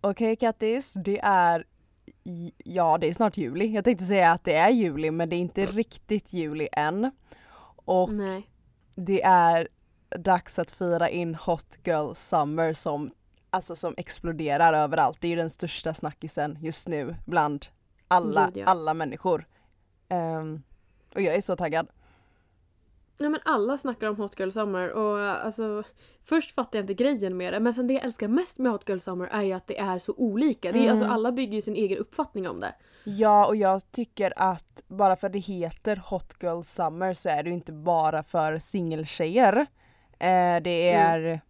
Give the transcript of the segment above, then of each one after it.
Okej Kattis, det är Ja, det är snart juli. Jag tänkte säga att det är juli men det är inte riktigt juli än. Och Nej. det är dags att fira in Hot Girl Summer som, alltså som exploderar överallt. Det är ju den största snackisen just nu bland alla, Gud, ja. alla människor. Ehm, och jag är så taggad. Ja men alla snackar om Hot Girl Summer och alltså först fattar jag inte grejen med det men sen det jag älskar mest med Hot Girl Summer är ju att det är så olika. Det är, Mm. alltså, alla bygger ju sin egen uppfattning om det. Ja och jag tycker att bara för att det heter Hot Girl Summer så är det ju inte bara för singeltjejer. Eh, det, är,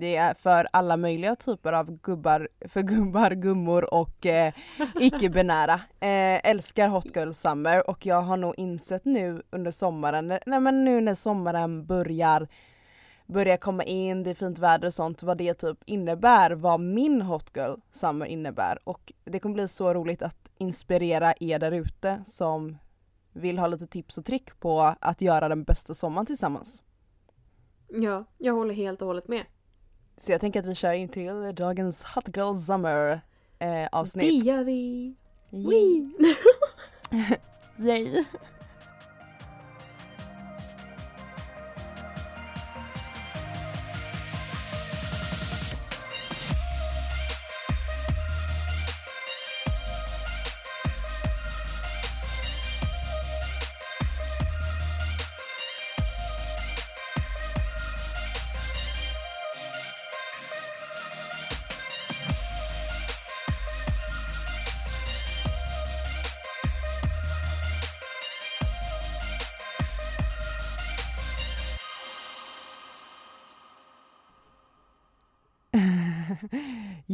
det är för alla möjliga typer av gubbar, för gubbar, gummor och eh, icke-binära. Eh, älskar Hot Girl Summer och jag har nog insett nu under sommaren, nej men nu när sommaren börjar börjar komma in, det är fint väder och sånt, vad det typ innebär, vad min Hot Girl Summer innebär. Och det kommer bli så roligt att inspirera er där ute som vill ha lite tips och trick på att göra den bästa sommaren tillsammans. Ja, jag håller helt och hållet med. Så jag tänker att vi kör in till dagens Hot Girl Summer eh, Det avsnitt. gör vi! Yay! Yay!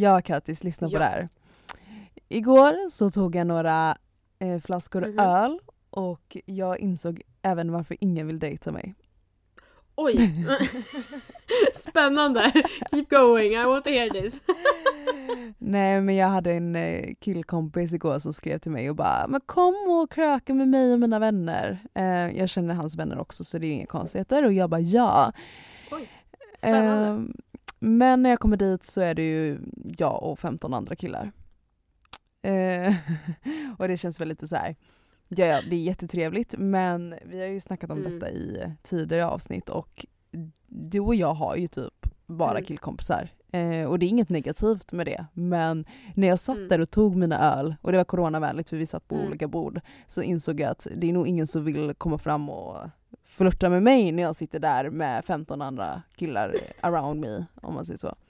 Ja Kattis, lyssna på Ja. det här. Igår så tog jag några eh, flaskor Mhm. öl och jag insåg även varför ingen vill dejta mig. Oj! Spännande! Keep going, I want to hear this. Nej men jag hade en eh, killkompis igår som skrev till mig och bara men kom och kröka med mig och mina vänner. Eh, jag känner hans vänner också så det är inga konstigheter och jag bara ja. Spännande. Ehm, men när jag kommer dit så är det ju jag och 15 andra killar. Eh, och det känns väl lite så här. Ja, ja, det är jättetrevligt men vi har ju snackat om Mm. detta i tidigare avsnitt och du och jag har ju typ bara Mm. killkompisar. Eh, och det är inget negativt med det men när jag satt Mm. där och tog mina öl och det var coronavänligt för vi satt på Mm. olika bord så insåg jag att det är nog ingen som vill komma fram och flörta med mig när jag sitter där med 15 andra killar around me om man säger så.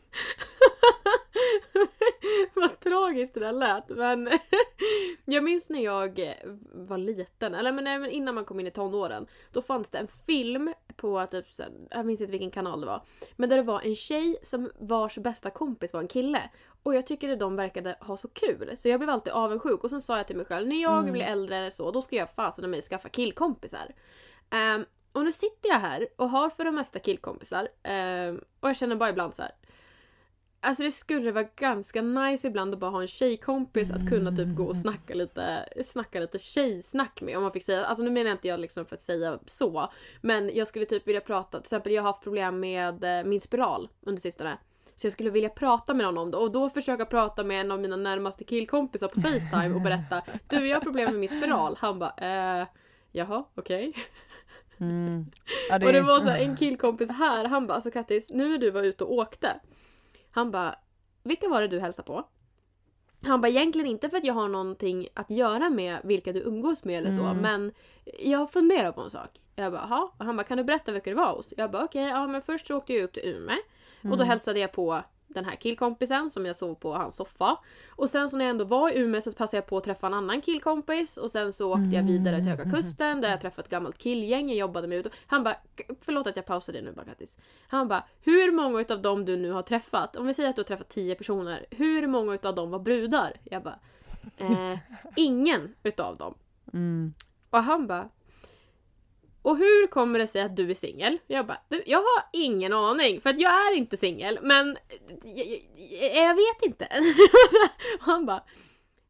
Vad tragiskt det där lät. Men jag minns när jag var liten, eller men innan man kom in i tonåren. Då fanns det en film på typ, jag minns inte vilken kanal det var. Men där det var en tjej som vars bästa kompis var en kille. Och jag tycker att de verkade ha så kul. Så jag blev alltid avundsjuk. Och sen sa jag till mig själv, när jag Mm. blir äldre eller så, då ska jag fasen mig skaffa killkompisar. Ehm, och nu sitter jag här och har för det mesta killkompisar. ehm, och jag känner bara ibland så här. Alltså det skulle vara ganska nice ibland att bara ha en tjejkompis att kunna typ gå och snacka lite, snacka lite tjejsnack med om man fick säga. Alltså nu menar inte jag liksom för att säga så. Men jag skulle typ vilja prata, till exempel jag har haft problem med eh, min spiral under sistone. Så jag skulle vilja prata med någon om det och då försöka prata med en av mina närmaste killkompisar på Facetime och berätta Du jag har problem med min spiral. Han bara eh, Jaha okej. Mm. Ja, Och det var så här, en killkompis här, han bara alltså Kattis, nu när du var ute och åkte. Han bara, vilka var det du hälsade på? Han bara egentligen inte för att jag har någonting att göra med vilka du umgås med eller så Mm. men jag funderar på en sak. Jag bara jaha, och han bara kan du berätta vilka du var hos? Jag bara okej, ja men först så åkte jag upp till Umeå och då Mm. hälsade jag på den här killkompisen som jag sov på hans soffa. Och sen så när jag ändå var i Umeå så passade jag på att träffa en annan killkompis och sen så åkte jag vidare till Höga Kusten där jag träffade ett gammalt killgäng jag jobbade med. Han bara, förlåt att jag pausar det nu bara Kattis. Han bara, hur många utav dem du nu har träffat, om vi säger att du har träffat 10 personer, hur många utav dem var brudar? Jag bara, eh, ingen utav dem. Mm. Och han bara och hur kommer det sig att du är singel? Jag bara, du, jag har ingen aning för att jag är inte singel men jag, jag, jag vet inte. Och han bara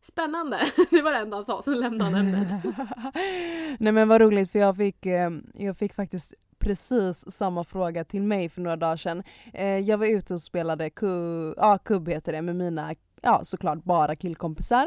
Spännande, det var det enda han sa, sen lämnade han ämnet. Nej men vad roligt för jag fick, eh, jag fick faktiskt precis samma fråga till mig för några dagar sedan. Eh, jag var ute och spelade ku, ja, kubb heter det med mina ja såklart bara killkompisar.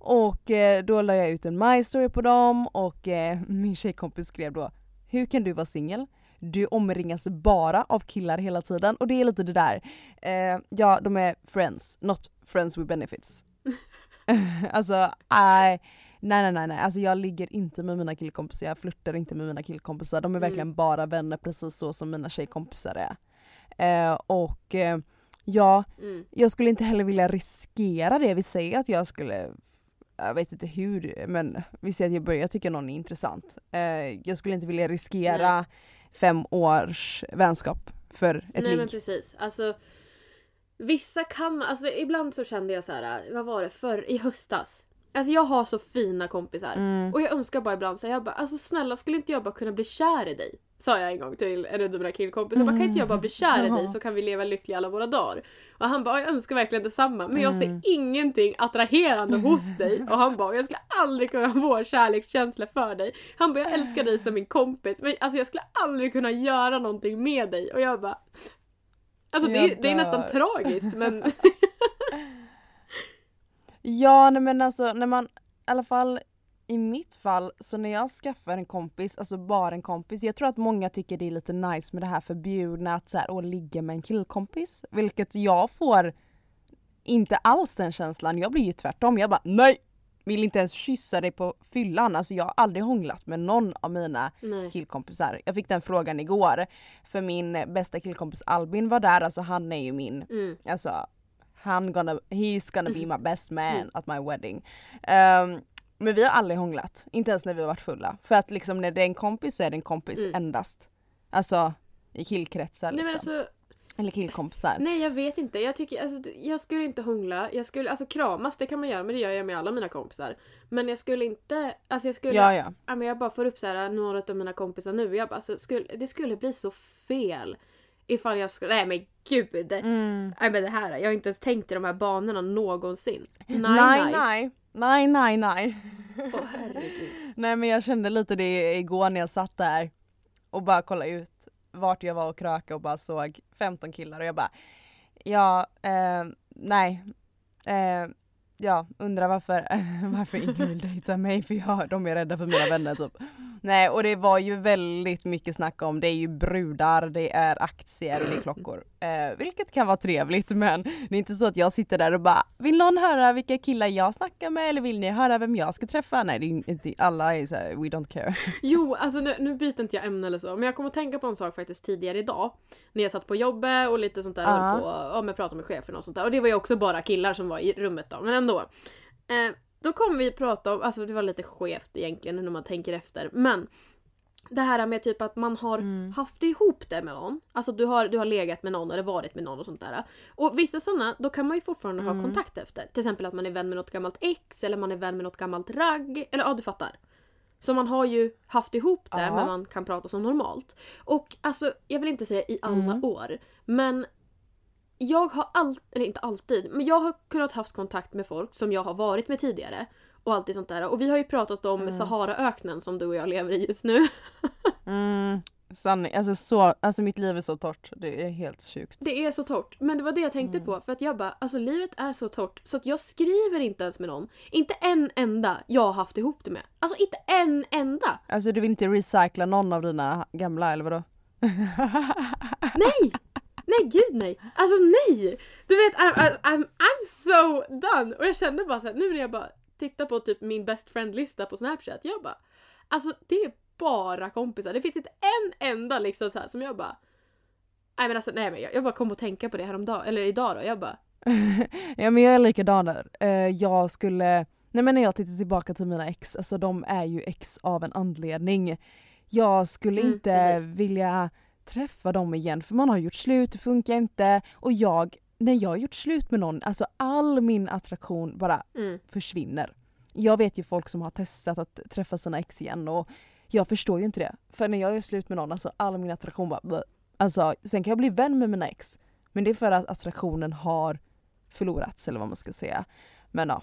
Och eh, då la jag ut en my story på dem och eh, min tjejkompis skrev då hur kan du vara singel? Du omringas bara av killar hela tiden och det är lite det där. Eh, ja, de är friends, not friends with benefits. alltså, I, nej nej nej nej, alltså jag ligger inte med mina killkompisar, jag flörtar inte med mina killkompisar. De är Mm. verkligen bara vänner precis så som mina tjejkompisar är. Eh, och eh, ja, Mm. jag skulle inte heller vilja riskera det. Vi säger att jag skulle, jag vet inte hur, men vi säger att jag börjar tycka någon är intressant. Eh, jag skulle inte vilja riskera fem års vänskap för ett Nej ligg. men precis. Alltså Vissa kan alltså ibland så kände jag så här, vad var det, för i höstas. Alltså jag har så fina kompisar. Mm. Och jag önskar bara ibland så här, jag bara, alltså snälla skulle inte jag bara kunna bli kär i dig? Sa jag en gång till en av mina killkompisar. Bara, kan inte jag bara bli kär i dig så kan vi leva lyckliga alla våra dagar? Och han bara, jag önskar verkligen detsamma men jag ser Mm. ingenting attraherande hos dig. Och han bara, jag skulle aldrig kunna få kärlekskänsla för dig. Han bara, jag älskar dig som min kompis men alltså jag skulle aldrig kunna göra någonting med dig. Och jag bara, alltså det, är- det är nästan tragiskt men Ja nej men alltså när man, i alla fall i mitt fall, så när jag skaffar en kompis, alltså bara en kompis, jag tror att många tycker det är lite nice med det här förbjudna att så här, åh, ligga med en killkompis. Vilket jag får inte alls den känslan, jag blir ju tvärtom, jag bara nej! Vill inte ens kyssa dig på fyllan, alltså jag har aldrig hånglat med någon av mina nej. killkompisar. Jag fick den frågan igår, för min bästa killkompis Albin var där, alltså han är ju min Mm. Alltså, han gonna, he's gonna be my best man at my wedding. Ehm, men vi har aldrig hånglat, inte ens när vi har varit fulla. För att liksom när det är en kompis så är det en kompis Mm. endast. Alltså i killkretsar Nej liksom. men alltså Eller killkompisar. Nej jag vet inte, jag tycker, alltså, jag skulle inte hångla, jag skulle, alltså kramas det kan man göra men det gör jag med alla mina kompisar. Men jag skulle inte, alltså jag skulle, Ja ja. ja, men jag bara får upp så här, några av mina kompisar nu jag bara, alltså, skulle, det skulle bli så fel ifall jag skulle, nej men gud! Mm. Nej men det här, jag har inte ens tänkt i de här banorna någonsin. Nej Nej nej. nej. Nej nej nej. Herregud. Nej men jag kände lite det igår när jag satt där och bara kollade ut vart jag var och kröka och bara såg 15 killar och jag bara ja, eh, nej. Eh, ja, undrar varför, varför ingen vill dejta mig för jag, de är rädda för mina vänner typ. Nej och det var ju väldigt mycket snack om, det är ju brudar, det är aktier och det är klockor. Eh, vilket kan vara trevligt men det är inte så att jag sitter där och bara Vill någon höra vilka killar jag snackar med eller vill ni höra vem jag ska träffa? Nej det är inte, alla är såhär, we don't care. Jo, alltså nu, nu byter inte jag ämne eller så, men jag kom att tänka på en sak faktiskt tidigare idag. När jag satt på jobbet och lite sånt där, Ja. höll på ja, men pratade med chefen och sånt där. Och det var ju också bara killar som var i rummet då, men ändå. Eh, då kom vi prata om, alltså det var lite skevt egentligen när man tänker efter, men det här med typ att man har Mm. haft ihop det med någon. Alltså du har, du har legat med någon eller varit med någon och sånt där. Och vissa sådana, då kan man ju fortfarande ha Mm. kontakt efter. Till exempel att man är vän med något gammalt ex eller man är vän med något gammalt ragg. Eller ja, du fattar. Så man har ju haft ihop det Ja. men man kan prata som normalt. Och alltså, jag vill inte säga i alla Mm. år, men jag har alltid, eller inte alltid, men jag har kunnat haft kontakt med folk som jag har varit med tidigare. Och allt sånt där. Och vi har ju pratat om Mm. Saharaöknen som du och jag lever i just nu. Mm, sanning, alltså så, alltså mitt liv är så torrt, det är helt sjukt. Det är så torrt. Men det var det jag tänkte Mm. på. För att jag bara, alltså livet är så torrt så att jag skriver inte ens med någon. Inte en enda jag har haft ihop det med. Alltså inte en enda! Alltså du vill inte recycla någon av dina gamla eller vadå? Nej! Nej gud nej! Alltså nej! Du vet, I'm, I'm, I'm, I'm so done! Och jag kände bara så här, nu när jag bara tittar på typ min best friend-lista på snapchat, jag bara Alltså det är bara kompisar. Det finns inte en enda liksom så här som jag bara Nej men alltså nej men jag, jag bara kom att tänka på det häromdagen, eller idag då. Jag bara ja men jag är likadan där. Eh, jag skulle, nej men när jag tittar tillbaka till mina ex, alltså de är ju ex av en anledning. Jag skulle Mm, inte precis. vilja träffa dem igen för man har gjort slut, det funkar inte. Och jag, när jag har gjort slut med någon, alltså all min attraktion bara mm, försvinner. Jag vet ju folk som har testat att träffa sina ex igen och jag förstår ju inte det. För när jag gör slut med någon, alltså all min attraktion bara bleh. Alltså sen kan jag bli vän med mina ex. Men det är för att attraktionen har förlorats eller vad man ska säga. Men ja,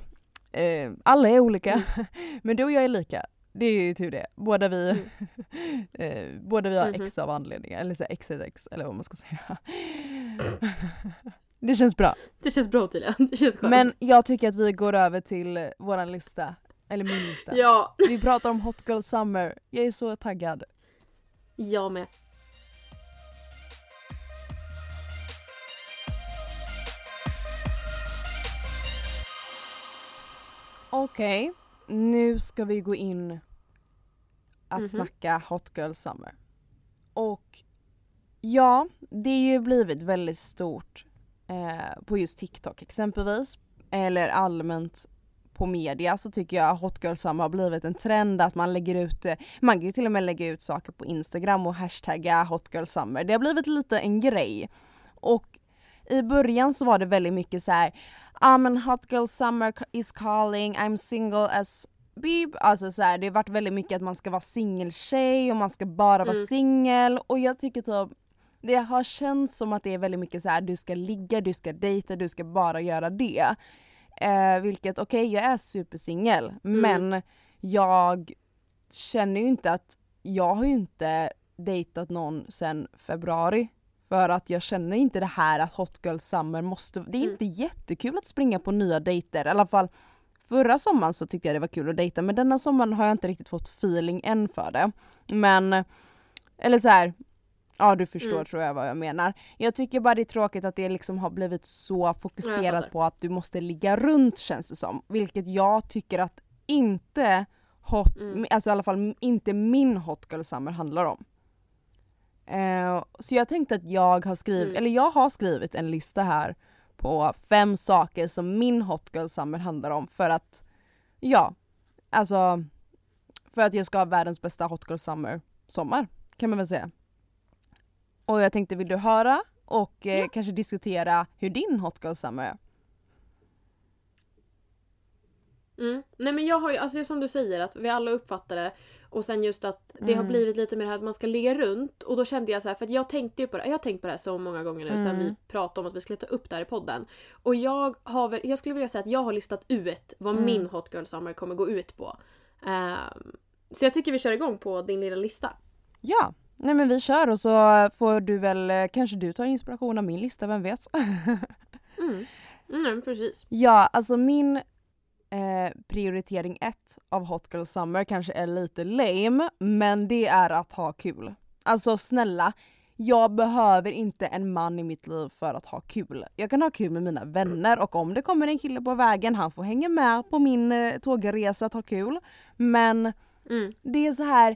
eh, alla är olika. Men du och jag är lika. Det är ju tur det. Båda vi, eh, båda vi har Mhm. ex av anledningar. Eller så ex eller vad man ska säga. Det känns bra. Det känns bra tydligen. Det känns skönt. Men jag tycker att vi går över till våran lista. Eller min lista. Ja, Vi pratar om Hot Girl Summer. Jag är så taggad. jag med. Okej, nu ska vi gå in att Mhm. snacka Hot Girl Summer. Och ja, det är ju blivit väldigt stort eh, på just TikTok exempelvis. Eller allmänt på media så tycker jag Hot Girl Summer har blivit en trend att man lägger ut, eh, man kan ju till och med lägga ut saker på Instagram och hashtagga Hot Girl Summer. Det har blivit lite en grej. Och i början så var det väldigt mycket så här ah men hot girl summer is calling, I'm single as beep. Alltså så här, det har varit väldigt mycket att man ska vara singeltjej och man ska bara vara Mm. singel och jag tycker typ det har känts som att det är väldigt mycket så här du ska ligga, du ska dejta, du ska bara göra det. Eh, vilket okej, jag är supersingel men jag känner ju inte att, jag har ju inte dejtat någon sedan februari. För att jag känner inte det här att Hot Girl Summer måste, det är Mm. inte jättekul att springa på nya dejter. I alla fall förra sommaren så tyckte jag det var kul att dejta men denna sommaren har jag inte riktigt fått feeling än för det. Men, eller så här. ja du förstår Mm. tror jag vad jag menar. Jag tycker bara det är tråkigt att det liksom har blivit så fokuserat på att du måste ligga runt känns det som. Vilket jag tycker att inte hot, Mm. alltså i alla fall inte min Hot Girl Summer handlar om. Eh, så jag tänkte att jag har skrivit, Mm. eller jag har skrivit en lista här på fem saker som min Hot Girl Summer handlar om för att, ja, alltså för att jag ska ha världens bästa Hot Girl Summer sommar kan man väl säga. Och jag tänkte, vill du höra och eh, kanske diskutera hur din Hot Girl Summer är? Mm. Nej men jag har ju, alltså som du säger att vi alla uppfattar det och sen just att det har Mm. blivit lite mer det här att man ska ligga runt och då kände jag så här för att jag tänkte ju på det, jag har tänkt på det här så många gånger nu sen Mm. vi pratade om att vi skulle ta upp det här i podden. Och jag har väl, jag skulle vilja säga att jag har listat ut vad Mm. min Hot Girl Summer kommer gå ut på. Ehm, så jag tycker vi kör igång på din lilla lista. Ja, nej men vi kör och så får du väl, eh, kanske du tar inspiration av min lista, vem vet? Mm. Mm, precis. Ja, alltså min eh, prioritering ett av Hot Girl Summer kanske är lite lame, men det är att ha kul. Alltså snälla, jag behöver inte en man i mitt liv för att ha kul. Jag kan ha kul med mina vänner och om det kommer en kille på vägen, han får hänga med på min eh, tågresa att ha kul. Men Mm. det är så här.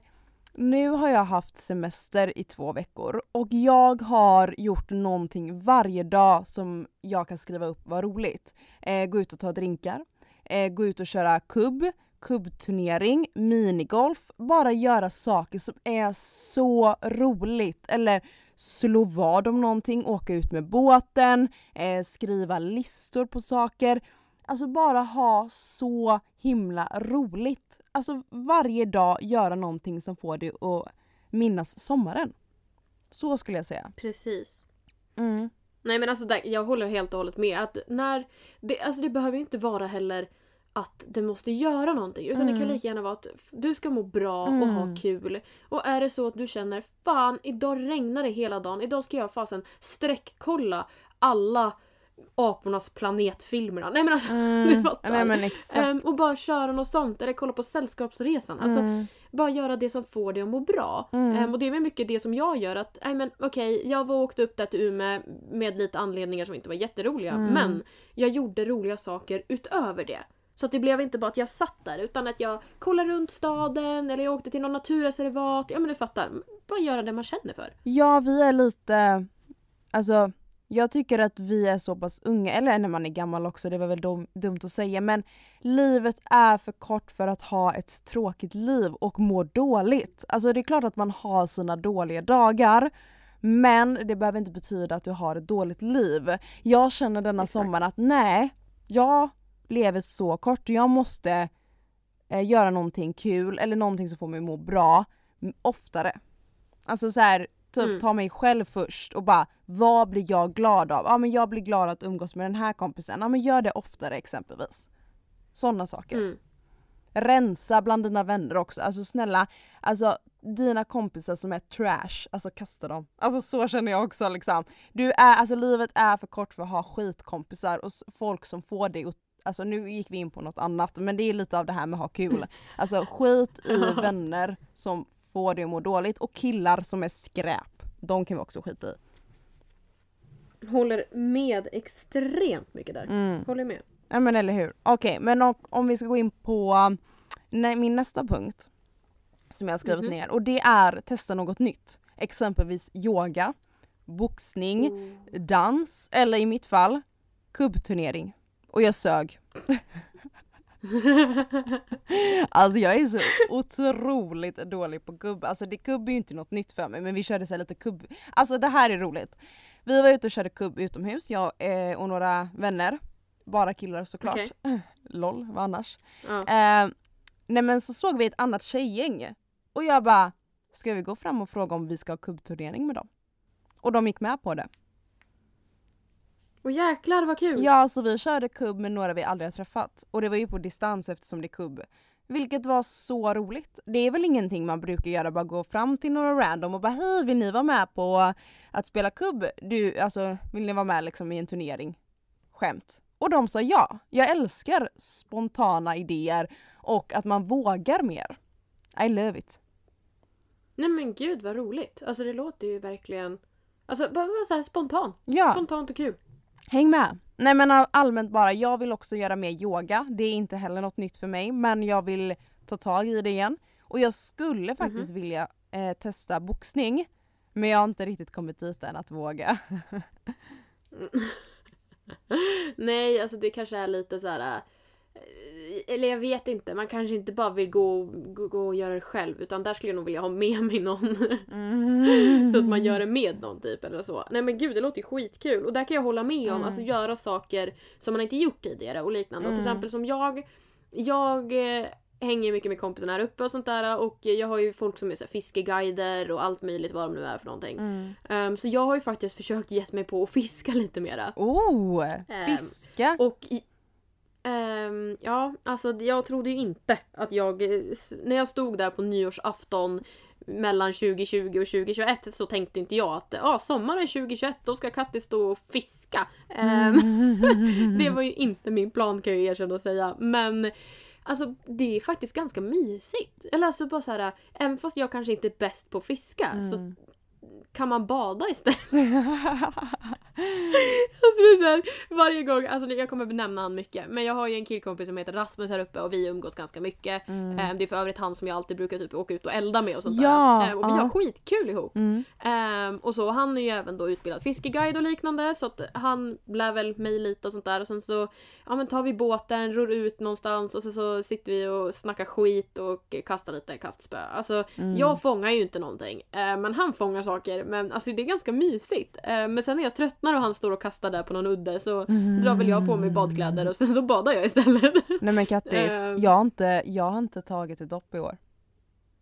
Nu har jag haft semester i två veckor och jag har gjort någonting varje dag som jag kan skriva upp var roligt. Eh, gå ut och ta drinkar, eh, gå ut och köra kubb, kubbturnering, minigolf, bara göra saker som är så roligt. Eller slå vad om någonting, åka ut med båten, eh, skriva listor på saker. Alltså bara ha så himla roligt. Alltså varje dag göra någonting som får dig att minnas sommaren. Så skulle jag säga. Precis. Mm. Nej men alltså där, jag håller helt och hållet med. Att när, det, alltså det behöver ju inte vara heller att det måste göra någonting. Utan det kan Mm. lika gärna vara att du ska må bra och Mm. ha kul. Och är det så att du känner fan idag regnar det hela dagen. Idag ska jag fasen sträckkolla alla apornas planetfilmerna. Nej men alltså du fattar. Mm. Nej men exakt. Ehm, och bara köra något sånt eller kolla på Sällskapsresan. Alltså Mm. bara göra det som får dig att må bra. Mm. Ehm, och det är mycket det som jag gör. att nej men Okej, jag var och åkte upp där till Umeå med lite anledningar som inte var jätteroliga. Mm. Men jag gjorde roliga saker utöver det. Så att det blev inte bara att jag satt där utan att jag kollade runt staden eller jag åkte till någon naturreservat. Ja men du fattar. Bara göra det man känner för. Ja vi är lite, alltså jag tycker att vi är så pass unga, eller när man är gammal också, det var väl dum, dumt att säga men livet är för kort för att ha ett tråkigt liv och må dåligt. Alltså det är klart att man har sina dåliga dagar men det behöver inte betyda att du har ett dåligt liv. Jag känner denna Exakt. sommaren att nej, jag lever så kort och jag måste eh, göra någonting kul eller någonting som får mig att må bra oftare. Alltså så här, typ Mm. ta mig själv först och bara vad blir jag glad av? Ja men jag blir glad att umgås med den här kompisen. Ja men gör det oftare exempelvis. Sådana saker. Mm. Rensa bland dina vänner också. Alltså snälla, alltså dina kompisar som är trash, alltså kasta dem. Alltså så känner jag också liksom. Du är, alltså livet är för kort för att ha skitkompisar och folk som får dig att Alltså nu gick vi in på något annat men det är lite av det här med att ha kul. Alltså skit i vänner som får dig att må dåligt och killar som är skräp. De kan vi också skita i. Håller med extremt mycket där. Mm. Håller med. Ja men eller hur. Okej men och, om vi ska gå in på um, nej, min nästa punkt som jag har skrivit Mhm. ner och det är testa något nytt. Exempelvis yoga, boxning, Oh. dans eller i mitt fall kubbturnering. Och jag sög. Alltså jag är så otroligt dålig på kubb. Alltså det kubb är ju inte något nytt för mig men vi körde så lite kubb. Alltså det här är roligt. Vi var ute och körde kubb utomhus, jag eh, och några vänner. Bara killar såklart. Okej. LOL, vad annars? Ja. Eh, nej men så såg vi ett annat tjejgäng. Och jag bara, ska vi gå fram och fråga om vi ska ha kubbturnering med dem? Och de gick med på det. Och jäklar vad kul! Ja, så vi körde kubb med några vi aldrig har träffat. Och det var ju på distans eftersom det är kubb. Vilket var så roligt. Det är väl ingenting man brukar göra, bara gå fram till några random och bara hej vill ni vara med på att spela kubb? Du, alltså vill ni vara med liksom i en turnering? Skämt. Och de sa ja. Jag älskar spontana idéer och att man vågar mer. I love it. Nej men gud vad roligt. Alltså det låter ju verkligen... Alltså bara bara så här spontant. Ja, Spontant och kul. Häng med. Nej men allmänt bara, jag vill också göra mer yoga. Det är inte heller något nytt för mig men jag vill ta tag i det igen. Och jag skulle faktiskt vilja eh, testa boxning. Men jag har inte riktigt kommit dit än att våga. Nej, alltså det kanske är lite så här. Eller jag vet inte, man kanske inte bara vill gå, gå, gå och göra det själv utan där skulle jag nog vilja ha med mig någon. så att man gör det med någon typ eller så. Nej men gud det låter ju skitkul och där kan jag hålla med om, Mm. alltså göra saker som man inte gjort tidigare och liknande. Och till Mm. exempel som jag, jag eh, hänger mycket med kompisarna här uppe och sånt där och jag har ju folk som är så här, fiskeguider och allt möjligt vad de nu är för någonting. Mm. Ehm, så jag har ju faktiskt försökt ge mig på att fiska lite mera. Oh, Ehm, fiska! Och i, Um, ja, alltså jag trodde ju inte att jag, eh, när jag stod där på nyårsafton mellan 2020 och 2021 så tänkte inte jag att ah, sommaren 2021 då ska Kattis stå och fiska. Um, det var ju inte min plan kan jag erkänna och säga. Men alltså det är faktiskt ganska mysigt. Eller alltså bara så här, även fast jag kanske inte är bäst på att fiska så mm kan man bada istället. Alltså det är här, varje gång, alltså jag kommer benämna han mycket, men jag har ju en killkompis som heter Rasmus här uppe och vi umgås ganska mycket. Mm. Eh, Det är för övrigt han som jag alltid brukar typ åka ut och elda med och sånt Ja, där. Eh, Och vi ja. har skitkul ihop. Mm. Ehm, och så, han är ju även då utbildad fiskeguide och liknande så att han lär väl mig lite och sånt där och sen så ja, men tar vi båten, ror ut någonstans och sen så sitter vi och snackar skit och kastar lite kastspö. Alltså Mm. jag fångar ju inte någonting men han fångar saker men alltså det är ganska mysigt. Eh, men sen när jag tröttnar och han står och kastar där på någon udde så drar väl jag på mig badkläder och sen så badar jag istället. Nej men Kattis, Ehm. jag, har inte, jag har inte tagit ett dopp i år.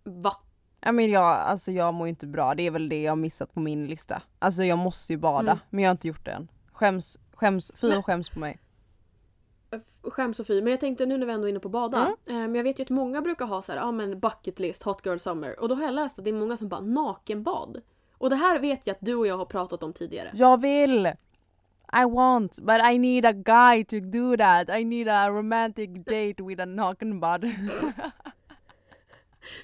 Va? Ja, men jag, alltså jag mår inte bra, det är väl det jag har missat på min lista. Alltså jag måste ju bada, Mm. men jag har inte gjort det än. Skäms, skäms, fy och skäms på mig. Skäms och fy, men jag tänkte nu när vi ändå är inne på bada. Mm. Eh, men jag vet ju att många brukar ha så här, ja men bucket list, hot girl summer. Och då har jag läst att det är många som bara nakenbad. Och det här vet jag att du och jag har pratat om tidigare. Jag vill! I want, but I need a guy to do that. I need a romantic date with a nakenbad.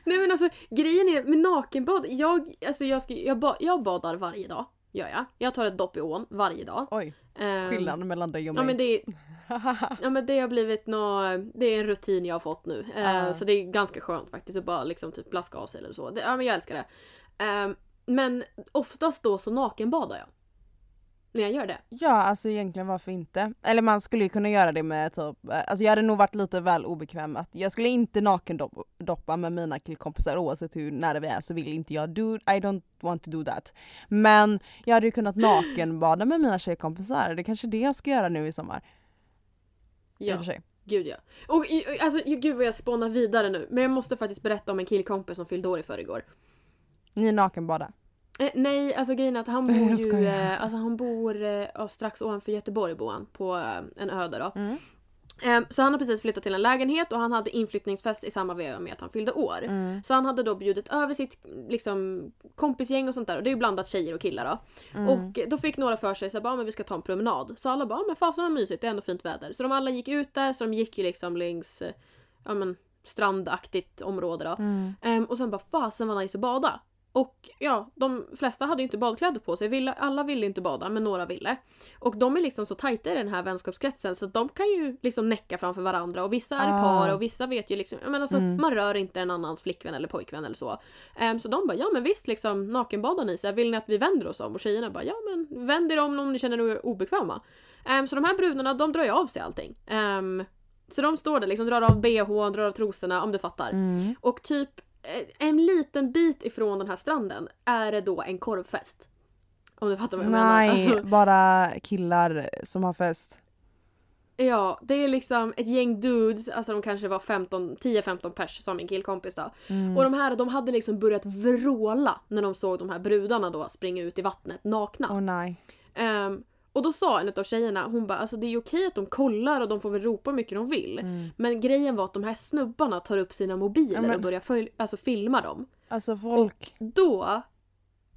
Nej men alltså grejen är med nakenbad, jag, alltså, jag, ska, jag, ba, jag badar varje dag. Gör jag. Jag tar ett dopp i ån varje dag. Oj, Ehm, skillnaden mellan dig och Ja mig. men, det, ja men det har blivit nå, det är en rutin jag har fått nu. Eh, Ah. Så det är ganska skönt faktiskt att bara liksom typ plaska av sig eller så. Det, ja men jag älskar det. Ehm, men oftast då så nakenbadar jag. När jag gör det. Ja, alltså egentligen varför inte? Eller man skulle ju kunna göra det med typ, alltså jag hade nog varit lite väl obekväm att jag skulle inte nakendoppa med mina killkompisar oavsett hur nära vi är så vill inte jag do, I don't want to do that. Men jag hade ju kunnat nakenbada med mina tjejkompisar, det är kanske det jag ska göra nu i sommar. I och Ja, för sig. gud ja. Och i- i- alltså gud vad jag spånar vidare nu. Men jag måste faktiskt berätta om en killkompis som fyllde år i förrgår. Ni nakenbada? Eh, nej, alltså grejen är att han bor ju, eh, alltså han bor eh, strax ovanför Göteborg bor han, på eh, en ö där då. Mm. Ehm, Så han har precis flyttat till en lägenhet och han hade inflyttningsfest i samma veva med att han fyllde år. Mm. Så han hade då bjudit över sitt liksom, kompisgäng och sånt där och det är ju blandat tjejer och killar då. Mm. Och då fick några för sig så bara, men vi ska ta en promenad. Så alla bara, men fasen vad mysigt, det är ändå fint väder. Så de alla gick ut där, så de gick ju liksom längs, eh, ja men strandaktigt område då. Mm. Ehm, och sen bara, fasen vad nice att bada. Och ja, de flesta hade ju inte badkläder på sig. Alla ville inte bada, men några ville. Och de är liksom så tajta i den här vänskapskretsen så de kan ju liksom näcka framför varandra och vissa är Ah. par och vissa vet ju liksom, menar alltså Mm. man rör inte en annans flickvän eller pojkvän eller så. Ehm, så de bara, ja men visst liksom nakenbadar ni så här, vill ni att vi vänder oss om? Och tjejerna bara, ja men vänd er om om ni känner er obekväma. Ehm, så de här brudarna de drar ju av sig allting. Ehm, så de står där liksom, drar av bh, drar av trosorna om du fattar. Mm. Och typ en liten bit ifrån den här stranden är det då en korvfest. Om du fattar vad jag Nej, menar. Alltså, bara killar som har fest. ja, det är liksom ett gäng dudes, alltså de kanske var 15 10-15 pers som min killkompis då. Mm. Och de här de hade liksom börjat vråla när de såg de här brudarna då springa ut i vattnet nakna. Åh nej. Ehm, och då sa en av tjejerna, hon bara alltså det är okej att de kollar och de får väl ropa hur mycket de vill. Mm. Men grejen var att de här snubbarna tar upp sina mobiler Ja, men- och börjar följ- alltså filma dem. Alltså folk. då,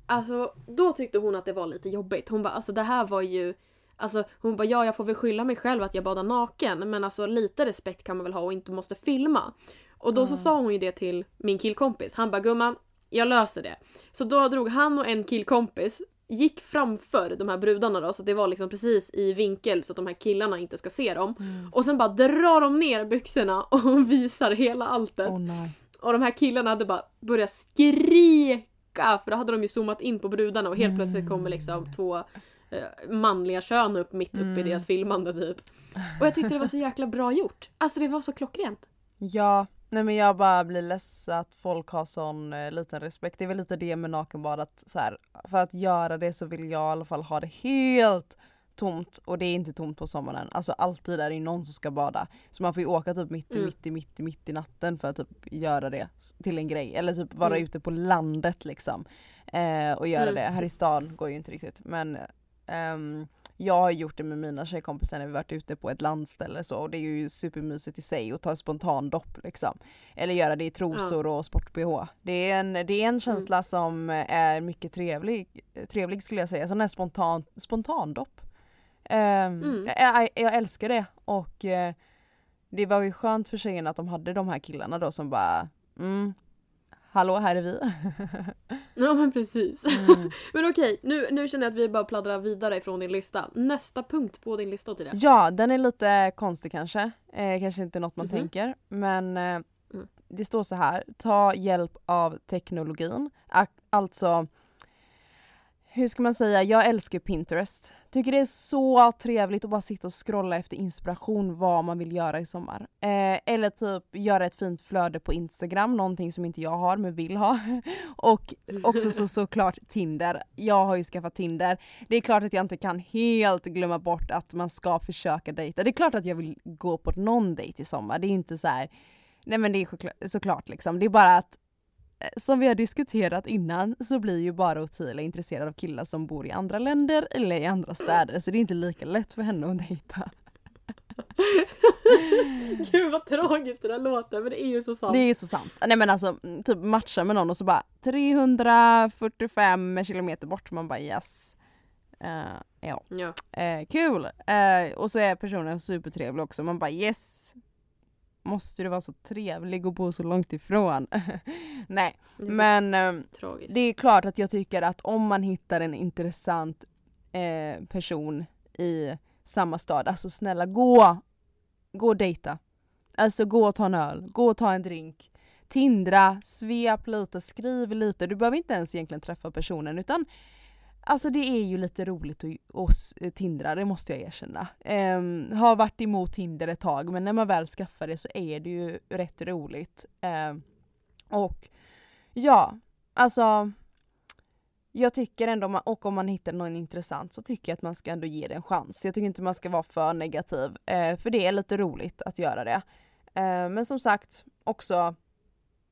alltså då tyckte hon att det var lite jobbigt. Hon bara alltså det här var ju Alltså hon bara ja jag får väl skylla mig själv att jag badar naken men alltså lite respekt kan man väl ha och inte måste filma. Och då så Mm. sa hon ju det till min killkompis. Han bara gumman jag löser det. Så då drog han och en killkompis gick framför de här brudarna då så att det var liksom precis i vinkel så att de här killarna inte ska se dem. Mm. Och sen bara drar de ner byxorna och visar hela alltet. Nej. Och de här killarna hade bara börjat skrika för då hade de ju zoomat in på brudarna och helt plötsligt kommer liksom två eh, manliga kön upp mitt uppe i Mm. deras filmande typ. Och jag tyckte det var så jäkla bra gjort. Alltså det var så klockrent. Ja, nej men jag bara blir less att folk har sån eh, liten respekt. Det är väl lite det med nakenbad att så här, för att göra det så vill jag i alla fall ha det helt tomt och det är inte tomt på sommaren. Alltså alltid är det ju någon som ska bada. Så man får ju åka typ mitt i, Mm. mitt i, mitt i, mitt i natten för att typ göra det till en grej. Eller typ vara Mm. ute på landet liksom. Eh, och göra Mm. det. Här i stan går ju inte riktigt men ehm, jag har gjort det med mina tjejkompisar när vi varit ute på ett landställe så och det är ju supermysigt i sig att ta spontan dopp liksom. Eller göra det i trosor och sport-bh. Det är en, det är en känsla som är mycket trevlig, trevlig skulle jag säga. Sån här spontan, spontandopp. Ehm, Mm. jag, jag älskar det och eh, det var ju skönt för tjejerna att de hade de här killarna då som bara mm, Hallå här är vi. Ja men precis. Mm. Men okej, nu, nu känner jag att vi bara pladdrar vidare ifrån din lista. Nästa punkt på din lista Ottilia. Ja, den är lite konstig kanske. Eh, kanske inte något man Mhm. tänker. Men eh, Mm. det står så här. Ta hjälp av teknologin. Alltså, hur ska man säga? Jag älskar Pinterest. Tycker det är så trevligt att bara sitta och scrolla efter inspiration vad man vill göra i sommar. Eh, eller typ göra ett fint flöde på Instagram, någonting som inte jag har men vill ha. och också så, såklart Tinder. Jag har ju skaffat Tinder. Det är klart att jag inte kan helt glömma bort att man ska försöka dejta. Det är klart att jag vill gå på någon dejt i sommar. Det är inte så här. nej men det är såklart- liksom. Det är bara att som vi har diskuterat innan så blir ju bara Ottilia intresserad av killar som bor i andra länder eller i andra städer så det är inte lika lätt för henne att dejta. Gud vad tragiskt det där låter men det är ju så sant. Det är ju så sant. Nej men alltså mm, typ matcha med någon och så bara 345 kilometer bort man bara yes. Eh, ja. Ja. Eh, kul! Eh, och så är personen supertrevlig också. Man bara yes! Måste du vara så trevlig och bo så långt ifrån? Nej, Det men ehm, tragiskt. det är klart att jag tycker att om man hittar en intressant eh, person i samma stad, alltså snälla gå! Gå och dejta. Alltså gå och ta en öl, gå och ta en drink. Tindra, svep lite, skriv lite. Du behöver inte ens egentligen träffa personen utan Alltså det är ju lite roligt att, att eh, tindra, det måste jag erkänna. Um, har varit emot Tinder ett tag men när man väl skaffar det så är det ju rätt roligt. Um, och ja, alltså jag tycker ändå, och om man hittar någon intressant så tycker jag att man ska ändå ge det en chans. Jag tycker inte man ska vara för negativ, eh, för det är lite roligt att göra det. Ehm, men som sagt, också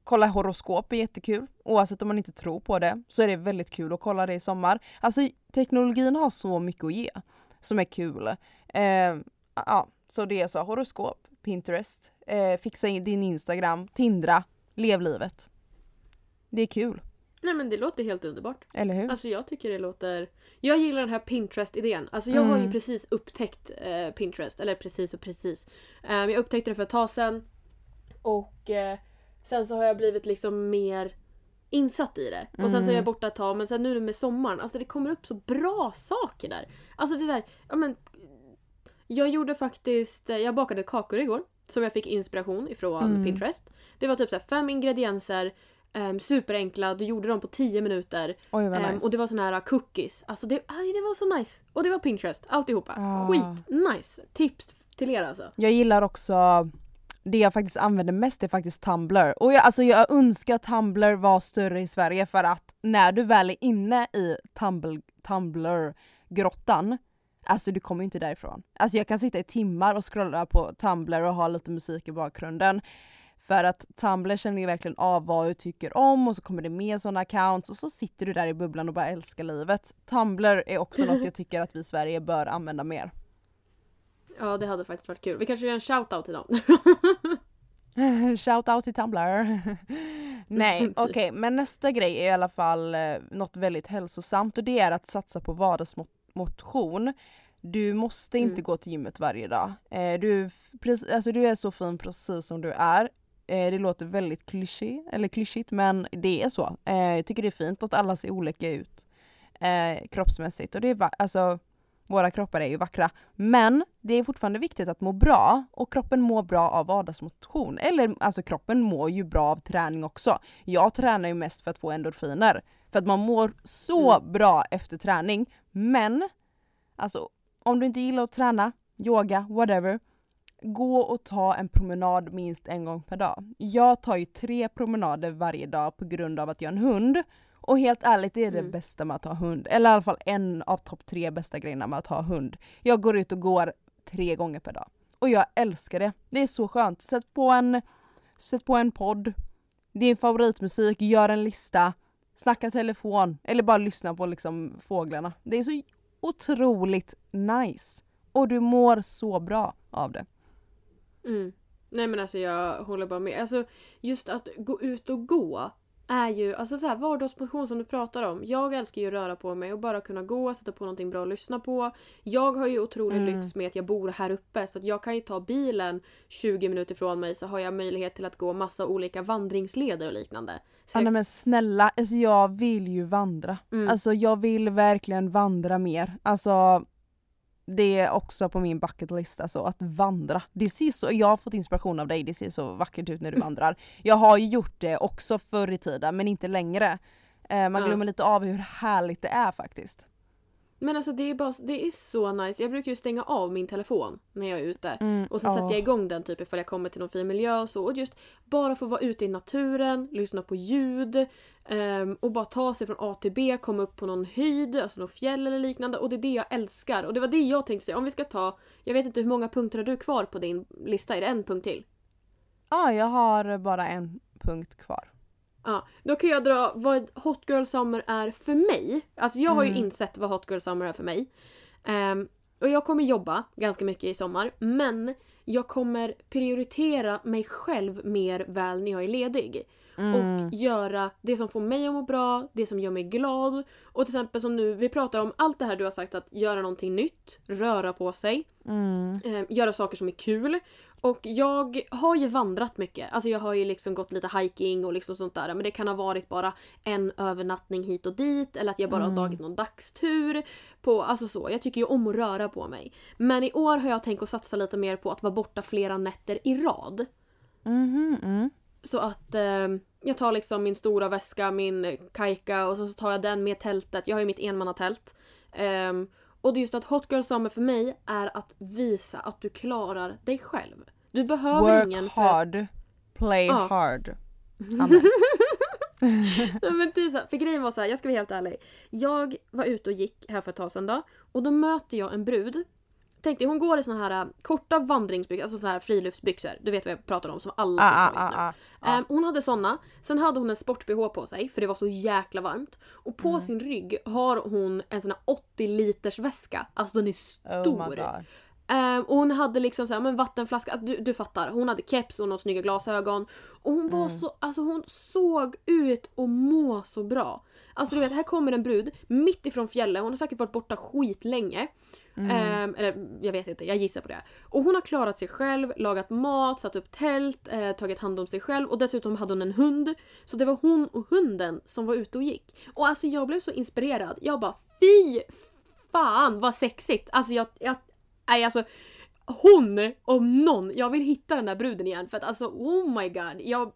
kolla horoskop är jättekul. Oavsett om man inte tror på det så är det väldigt kul att kolla det i sommar. Alltså teknologin har så mycket att ge som är kul. Eh, ja, Så det är så horoskop, Pinterest, eh, fixa in din Instagram, Tindra, lev livet. Det är kul, Nej men det låter helt underbart. eller hur? Alltså jag tycker det låter... Jag gillar den här Pinterest-idén. Alltså jag har ju Mm. precis upptäckt eh, Pinterest. Eller precis och precis. Eh, jag upptäckte det för ett tag sedan. Och eh, sen så har jag blivit liksom mer insatt i det. Och sen så är jag Mm. borta ett tag men sen nu med sommaren, alltså det kommer upp så bra saker där. Alltså det där, ja men... Jag gjorde faktiskt, eh, jag bakade kakor igår. Som jag fick inspiration ifrån Mm. Pinterest. Det var typ så fem ingredienser, um, superenkla, du gjorde dem på 10 minuter. Oj Ehm, nice. och det var såna här uh, cookies. Alltså det, aj, det var så nice. Och det var Pinterest, alltihopa. Ah. Skit nice. Tips till er alltså. Jag gillar också det jag faktiskt använder mest är faktiskt Tumblr. Och jag, alltså jag önskar att Tumblr var större i Sverige för att när du väl är inne i Tumblr, Tumblr-grottan, alltså du kommer ju inte därifrån. Alltså jag kan sitta i timmar och scrolla på Tumblr och ha lite musik i bakgrunden. För att Tumblr känner ju verkligen av vad du tycker om och så kommer det med sådana accounts och så sitter du där i bubblan och bara älskar livet. Tumblr är också något jag tycker att vi i Sverige bör använda mer. Ja, det hade faktiskt varit kul. Vi kanske gör en shoutout till dem. Shout out till Tumblr. Nej, Typ. okej, men nästa grej är i alla fall eh, något väldigt hälsosamt och det är att satsa på vardagsmotion. Du måste inte Mm. gå till gymmet varje dag. Eh, du, alltså du är så fin precis som du är. Eh, det låter väldigt klyschigt, eller klyschigt men det är så. Jag tycker det är fint att alla ser olika ut kroppsmässigt och det är alltså våra kroppar är ju vackra. Men det är fortfarande viktigt att må bra och kroppen mår bra av vardagsmotion. Eller alltså kroppen mår ju bra av träning också. Jag tränar ju mest för att få endorfiner. För att man mår så Mm. bra efter träning. Men alltså om du inte gillar att träna, yoga, whatever. Gå och ta en promenad minst en gång per dag. Jag tar ju tre promenader varje dag på grund av att jag har en hund. Och helt ärligt, det är det Mm. bästa med att ha hund. Eller i alla fall en av topp tre bästa grejerna med att ha hund. Jag går ut och går tre gånger per dag. Och jag älskar det. Det är så skönt. Sätt på en, sätt på en podd, din favoritmusik, gör en lista, snacka telefon eller bara lyssna på liksom fåglarna. Det är så otroligt nice. Och du mår så bra av det. Mm. Nej men alltså jag håller bara med. Alltså just att gå ut och gå är ju, alltså så här vardagsmotion som du pratar om. Jag älskar ju att röra på mig och bara kunna gå, sätta på någonting bra att lyssna på. Jag har ju otrolig Mm. lyx med att jag bor här uppe så att jag kan ju ta bilen 20 minuter ifrån mig så har jag möjlighet till att gå massa olika vandringsleder och liknande. Så Anna jag, men snälla, alltså jag vill ju vandra. mm, Alltså jag vill verkligen vandra mer. Alltså det är också på min bucketlist, alltså att vandra. Det ser så, jag har fått inspiration av dig, det ser så vackert ut när du vandrar. Jag har ju gjort det också förr i tiden men inte längre. Eh, man glömmer lite av hur härligt det är faktiskt. Men alltså det är, bara, det är så nice. Jag brukar ju stänga av min telefon när jag är ute. Mm, Och sen ja. sätter jag igång den typ ifall jag kommer till någon fin miljö och så. Och just bara få vara ute i naturen, lyssna på ljud ehm, och bara ta sig från A till B, komma upp på någon höjd, alltså någon fjäll eller liknande. Och det är det jag älskar. Och det var det jag tänkte säga. Om vi ska ta, jag vet inte hur många punkter har du kvar på din lista? Är det en punkt till? Ja, jag har bara en punkt kvar. Ja, då kan jag dra vad Hot Girl Summer är för mig. Alltså jag har ju Mm. insett vad Hot Girl Summer är för mig. Ehm, och jag kommer jobba ganska mycket i sommar, men jag kommer prioritera mig själv mer väl när jag är ledig. Mm. Och göra det som får mig att må bra, det som gör mig glad. Och till exempel som nu, vi pratar om allt det här du har sagt att göra någonting nytt, röra på sig, Mm. eh, göra saker som är kul. Och jag har ju vandrat mycket. Alltså jag har ju liksom gått lite hiking och liksom sånt där. Men det kan ha varit bara en övernattning hit och dit. Eller att jag bara Mm. har tagit någon dagstur. På, alltså så. Jag tycker ju om att röra på mig. Men i år har jag tänkt att satsa lite mer på att vara borta flera nätter i rad. Mhm, mm. Så att eh, jag tar liksom min stora väska, min kajka och så tar jag den med tältet. Jag har ju mitt enmannatält. Ehm, och det är just att Hot Girl Summer för mig är att visa att du klarar dig själv. Du behöver ingen Work för att- hard, play Ja. hard. Nej, men typ så här, för grejen var så här, jag ska vara helt ärlig. Jag var ute och gick här för ett tag sedan då, och då möter jag en brud. Tänkte hon går i såna här äh, korta vandringsbyxor, alltså såna här friluftsbyxor. Du vet vad jag pratar om, som alla Ah, ah, nu. ah, ah. Ehm, hon hade såna. Sen hade hon en sport-bh på sig för det var så jäkla varmt. Och på Mm. sin rygg har hon en sån här 80 liters väska. Alltså den är Oh stor. god. Ehm, och hon hade liksom så här, men vattenflaska, alltså, du, du fattar. Hon hade keps och några snygga glasögon. Och hon var Mm. så, alltså hon såg ut och må så bra. Alltså du vet, här kommer en brud mitt ifrån fjällen, hon har säkert varit borta skitlänge. Mm. Ehm, eller jag vet inte, jag gissar på det. Och hon har klarat sig själv, lagat mat, satt upp tält, eh, tagit hand om sig själv och dessutom hade hon en hund. Så det var hon och hunden som var ute och gick. Och alltså jag blev så inspirerad. Jag bara fy fan vad sexigt! Alltså jag, jag nej alltså hon om någon, jag vill hitta den där bruden igen för att alltså oh my god. Jag,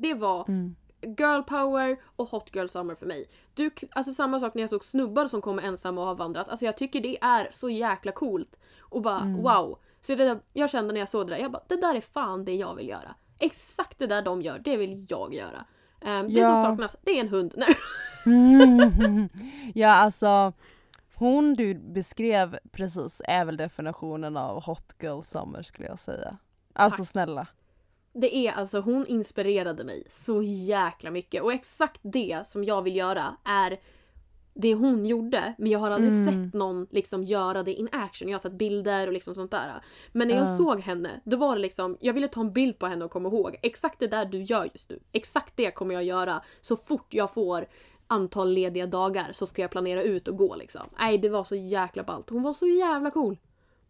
det var Mm. Girl power och hot girl summer för mig. Du, alltså samma sak när jag såg snubbar som kommer ensamma och har vandrat. Alltså jag tycker det är så jäkla coolt. Och bara Mm. wow. Så det där, jag kände när jag såg det där, jag bara det där är fan det jag vill göra. Exakt det där de gör, det vill jag göra. Ehm, det Ja. som saknas, det är en hund. Nej. Mm. ja alltså hon du beskrev precis är väl definitionen av hot girl summer skulle jag säga. Alltså Tack. snälla. Det är alltså, hon inspirerade mig så jäkla mycket. Och exakt det som jag vill göra är det hon gjorde. Men jag har aldrig Mm. sett någon liksom göra det in action. Jag har sett bilder och liksom sånt där. Men när jag Ja. såg henne, då var det liksom, jag ville ta en bild på henne och komma ihåg. Exakt det där du gör just nu. Exakt det kommer jag göra så fort jag får antal lediga dagar så ska jag planera ut och gå liksom. Nej det var så jäkla ballt. Hon var så jävla cool.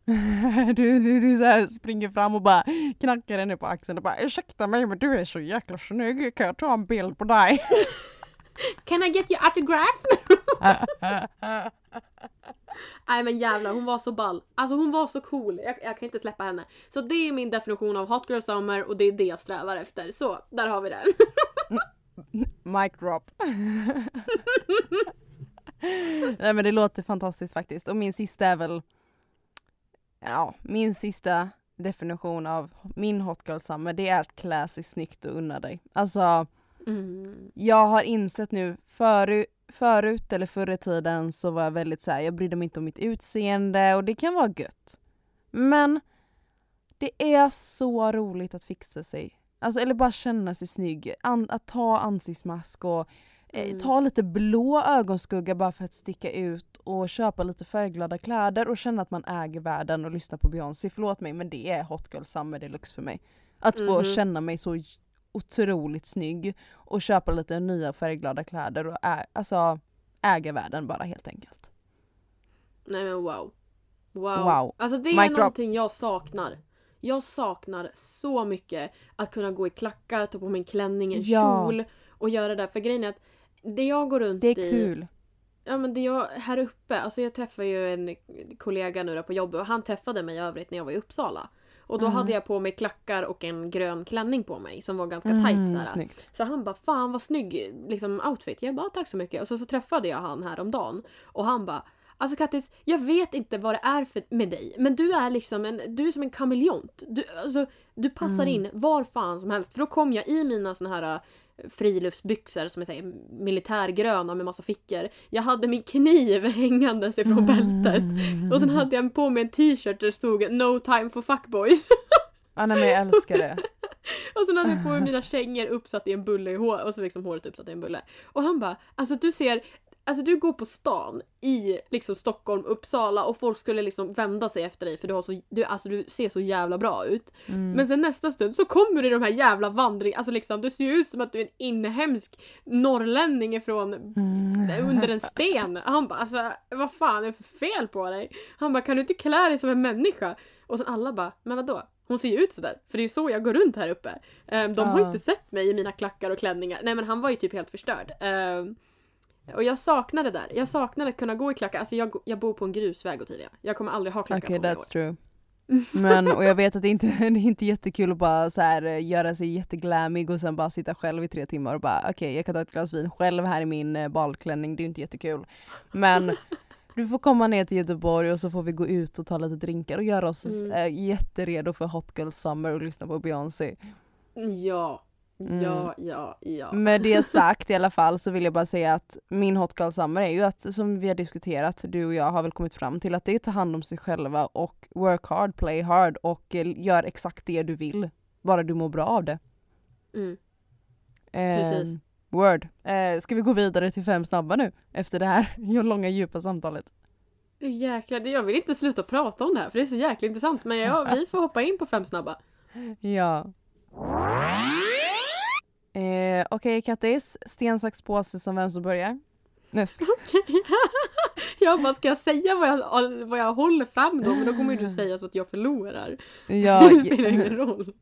du, du, du så här springer fram och bara knackar henne på axeln och bara ursäkta mig men du är så jäkla snygg, kan jag ta en bild på dig? Can I get your autograph? Nej men jävlar, hon var så ball. Alltså hon var så cool. Jag, jag kan inte släppa henne. Så det är min definition av Hot Girl Summer och det är det jag strävar efter. Så, där har vi det. Mic drop. Nej men det låter fantastiskt faktiskt och min sista är väl Ja, min sista definition av min hot girl summer det är att klä sig snyggt och unna dig. Alltså Mm. jag har insett nu förut, förut eller förr i tiden så var jag väldigt så här, jag brydde mig inte om mitt utseende och det kan vara gött. Men det är så roligt att fixa sig. Alltså eller bara känna sig snygg. An, att ta ansiktsmask och Mm. ta lite blå ögonskugga bara för att sticka ut och köpa lite färgglada kläder och känna att man äger världen och lyssna på Beyoncé. Förlåt mig men det är hot girl summer deluxe för mig. Att få Mhm. känna mig så otroligt snygg och köpa lite nya färgglada kläder och ä- alltså äga världen bara helt enkelt. Nej men wow. Wow. Wow. Alltså det Mic är drop. någonting jag saknar. Jag saknar så mycket att kunna gå i klackar, ta på mig en klänning, en Ja. kjol och göra det där. För grejen är att det jag går runt Det är i kul. Ja men det jag, här uppe, alltså jag träffar ju en kollega nu på jobbet och han träffade mig i övrigt när jag var i Uppsala. Och då Mm. hade jag på mig klackar och en grön klänning på mig som var ganska tight Mm, såhär. snyggt. Så han bara fan vad snygg liksom, outfit. Jag bara tack så mycket. Och så, så träffade jag han häromdagen och han bara Alltså Kattis, jag vet inte vad det är för, med dig men du är liksom en, du är som en kameleont. Du, alltså, du passar Mm. in var fan som helst. För då kom jag i mina såna här friluftsbyxor som är säger, militärgröna med massa fickor. Jag hade min kniv hängandes ifrån bältet. Mm. Och sen hade jag på mig en t-shirt där det stod No time for fuckboys. Ja, nej, men jag älskar det. Och sen hade jag på mig mina kängor uppsatt i en bulle i hår och så liksom håret uppsatt i en bulle. Och han bara, alltså du ser, alltså du går på stan i liksom Stockholm, Uppsala och folk skulle liksom vända sig efter dig för du, har så, du, alltså, du ser så jävla bra ut. Mm. Men sen nästa stund så kommer du i de här jävla vandring, alltså liksom du ser ju ut som att du är en inhemsk norrlänning från Mm. under en sten. Han bara alltså vad fan är det för fel på dig? Han bara kan du inte klä dig som en människa? Och sen alla bara men vadå? Hon ser ju ut sådär. För det är ju så jag går runt här uppe. Ehm, de har inte sett mig i mina klackar och klänningar. Nej men han var ju typ helt förstörd. Och jag saknar det där. Jag saknar att kunna gå i klackar. Alltså jag, jag bor på en grusväg och tidigare. Jag kommer aldrig ha klackar Okej, på mig that's år. true. Men, och jag vet att det inte det är inte jättekul att bara så här, eh, göra sig jätteglammig och sen bara sitta själv i tre timmar och bara okej jag kan ta ett glas vin själv här i min eh, balklänning, det är ju inte jättekul. Men du får komma ner till Göteborg och så får vi gå ut och ta lite drinkar och göra oss Mm. eh, jätteredo för Hot Girl Summer och lyssna på Beyoncé. Ja. Mm. Ja, ja, ja. Med det sagt i alla fall så vill jag bara säga att min Hot Girl Summer är ju att, som vi har diskuterat, du och jag har väl kommit fram till att det är ta hand om sig själva och work hard, play hard och eh, gör exakt det du vill. Bara du mår bra av det. Mm. Eh, Precis. Word. Eh, ska vi gå vidare till fem snabba nu? Efter det här långa djupa samtalet. Jäklar, jag vill inte sluta prata om det här för det är så jäkla intressant. Men ja, vi får hoppa in på fem snabba. Ja. Eh, Okej Kattis, sten, sax, påse som vem som börjar? Nästa. jag bara, ska jag säga vad jag, vad jag håller fram då? Men då kommer ju du säga så att jag förlorar. Ja, det spelar ingen roll.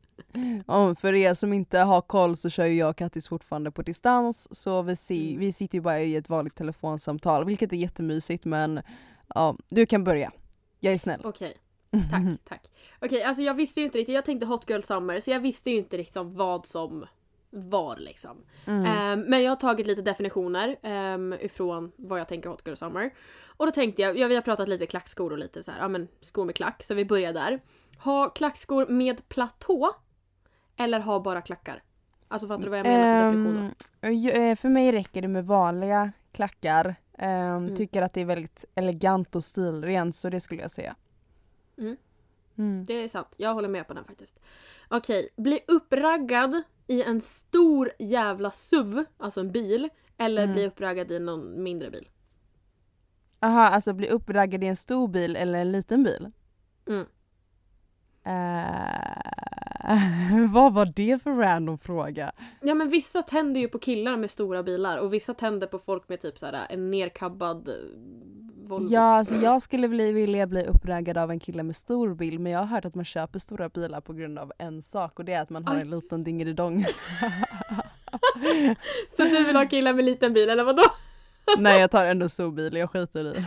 Om för er som inte har koll så kör ju jag och Kattis fortfarande på distans så vi, ser, Mm. vi sitter ju bara i ett vanligt telefonsamtal vilket är jättemysigt men ja, du kan börja. Jag är snäll. Okej, tack, tack. Okej, alltså jag visste ju inte riktigt, jag tänkte Hot Girl Summer så jag visste ju inte riktigt vad som var liksom. Mm. Ehm, men jag har tagit lite definitioner um, ifrån vad jag tänker Hot Girl Summer. Och då tänkte jag, ja, vi har pratat lite klackskor och lite så här, ja men skor med klack, så vi börjar där. Ha klackskor med platå eller ha bara klackar? Alltså fattar du vad jag menar för definition? då? Ehm, ju- eh, för mig räcker det med vanliga klackar. Ehm, Mm. Tycker att det är väldigt elegant och stilrent så det skulle jag säga. Mm. Mm. Det är sant, jag håller med på den faktiskt. Okej, bli uppraggad i en stor jävla SUV, alltså en bil, eller Mm. bli uppraggad i någon mindre bil. Aha, alltså bli uppraggad i en stor bil eller en liten bil? Mm. Eh, vad var det för random fråga? Ja men vissa tänder ju på killar med stora bilar och vissa tänder på folk med typ såhär en nerkabbad eh, Volvo. Ja, alltså jag skulle bli, vilja bli uppraggad av en kille med stor bil men jag har hört att man köper stora bilar på grund av en sak och det är att man har en Aj. liten dingelidong. Så du vill ha killar med liten bil eller vadå? Nej jag tar ändå stor bil, jag skiter i.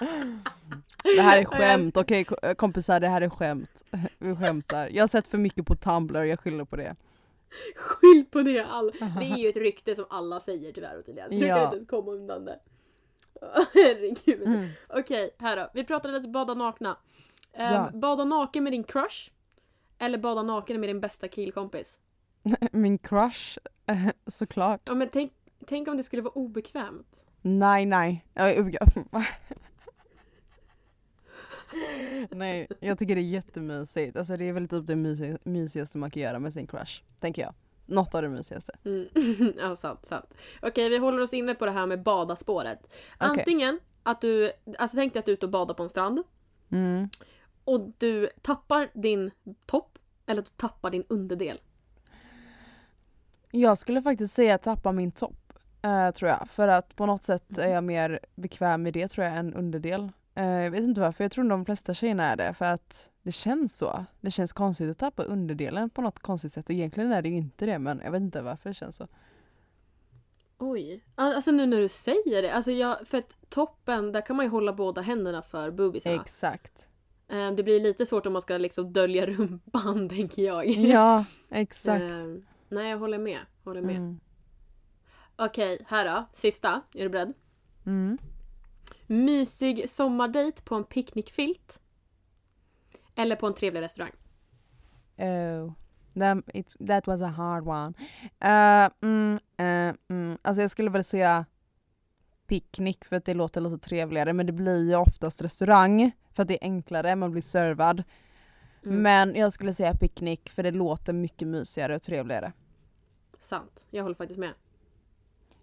Det här är skämt, okej ko- kompisar det här är skämt. Vi skämtar. Jag har sett för mycket på Tumblr, jag skyller på det. Skyll på det all. Det är ju ett rykte som alla säger tyvärr Ottilia. Så du kan Ja. inte komma undan det. Herregud. Mm. Okej, här då. Vi pratade lite bada nakna. Ehm, Ja. Bada naken med din crush. Eller bada naken med din bästa killkompis. Min crush, eh, såklart. Ja men tänk, tänk om det skulle vara obekvämt. Nej nej. Nej, jag tycker det är jättemysigt. Alltså det är väl typ det mysi- mysigaste man kan göra med sin crush. Tänker jag. Något av det mysigaste. Mm. ja, sant, sant. Okej, vi håller oss inne på det här med badaspåret. Antingen att du, alltså tänk dig att du är ute och badar på en strand Mm. och du tappar din topp eller att du tappar din underdel. Jag skulle faktiskt säga tappa min topp. eh, tror jag. För att på något sätt är jag mer bekväm med det tror jag än underdel. Eh, jag vet inte varför, jag tror de flesta tjejerna är det. För att det känns så. Det känns konstigt att tappa underdelen på något konstigt sätt. Och egentligen är det ju inte det men jag vet inte varför det känns så. Oj. Alltså nu när du säger det. Alltså jag, för att toppen, där kan man ju hålla båda händerna för boobiesarna. Exakt. Eh, Det blir lite svårt om man ska liksom dölja rumpan tänker jag. Ja, exakt. Eh, nej, jag håller med. Håller med. Mm. Okej, här då. Sista. Är du beredd? Mm. Mysig sommardejt på en picknickfilt. Eller på en trevlig restaurang. Oh. That, it, that was a hard one. Uh, mm, uh, mm. Alltså jag skulle väl säga picknick för att det låter lite trevligare men det blir ju oftast restaurang för att det är enklare, man blir servad. Mm. Men jag skulle säga picknick för det låter mycket mysigare och trevligare. Sant. Jag håller faktiskt med.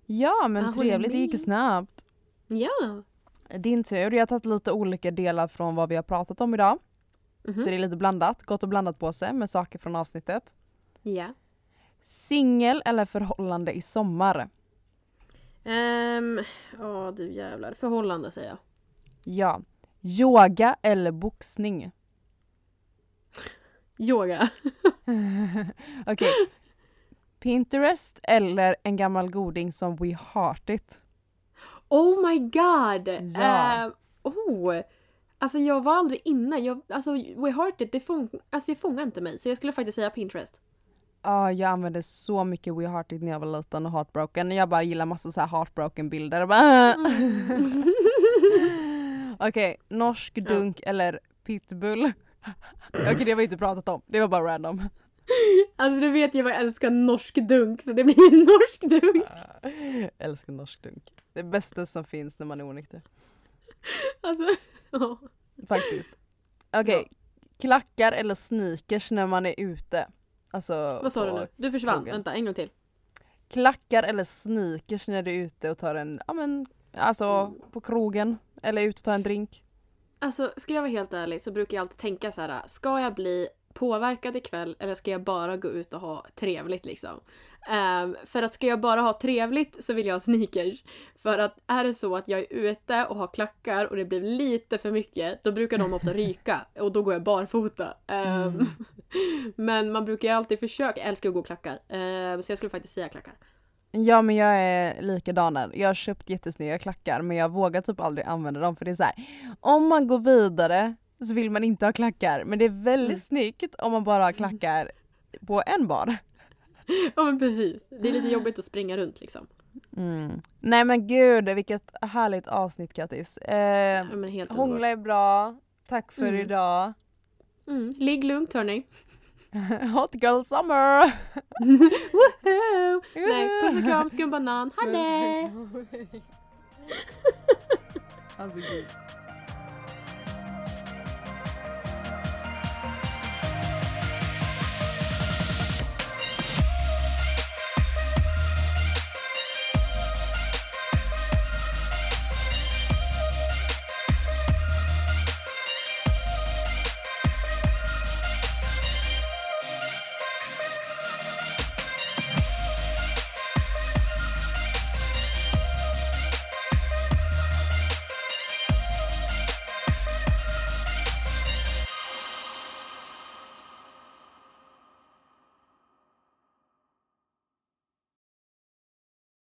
Ja men Jag trevligt, det gick ju snabbt. Ja. Din tur, jag har tagit lite olika delar från vad vi har pratat om idag. Mhm. Så det är lite blandat, gott och blandat på sig med saker från avsnittet. Ja. Singel eller förhållande i sommar? Ehm, Ja, du jävlar. Förhållande säger jag. Ja. Yoga eller boxning? Yoga. Okej. Pinterest eller en gammal goding som We Heart It? Oh my god! Ja. Ehm, oh! Alltså jag var aldrig inne. Jag, alltså We Heart It, det, fång, alltså, det fångar inte mig. Så jag skulle faktiskt säga Pinterest. Ja, jag använde så mycket We Heart It när jag var liten och heartbroken. Jag bara gillar massa så här heartbroken bilder. Mm. Okej, norsk dunk eller pitbull? Okej, det har vi inte pratat om. Det var bara random. Alltså du vet ju vad jag älskar norsk dunk så det blir norsk dunk. Älskar norsk dunk. Det bästa som finns när man är onykter. Alltså, ja. Faktiskt. Okej, klackar eller sneakers när man är ute? Alltså, Vad sa du nu? Du försvann. krogen. Vänta, en gång till. Klackar eller sneakers när du är ute och tar en, ja men, alltså på krogen Eller ut och ta en drink? Alltså, ska jag vara helt ärlig så brukar jag alltid tänka så här. Ska jag bli påverkad ikväll eller ska jag bara gå ut och ha trevligt liksom? Ehm, för att ska jag bara ha trevligt så vill jag ha sneakers. För att är det så att jag är ute och har klackar och det blir lite för mycket, då brukar de ofta ryka och då går jag barfota. Ehm, Mm. men man brukar ju alltid försöka, jag älskar att gå klackar. Ehm, så jag skulle faktiskt säga klackar. Ja men jag är likadan där. Jag har köpt jättesnygga klackar men jag vågar typ aldrig använda dem för det är så här. om man går vidare så vill man inte ha klackar men det är väldigt Mm. snyggt om man bara har klackar på en bar. Ja men precis. Det är lite jobbigt att springa runt liksom. Mm. Nej men gud vilket härligt avsnitt Kattis. Eh, Ja, hångla är bra, tack för Mm. idag. Mm. Ligg lugnt hörni. Hot girl summer! Woho! Nej, puss och kram, skumbanan. Det! alltså gud.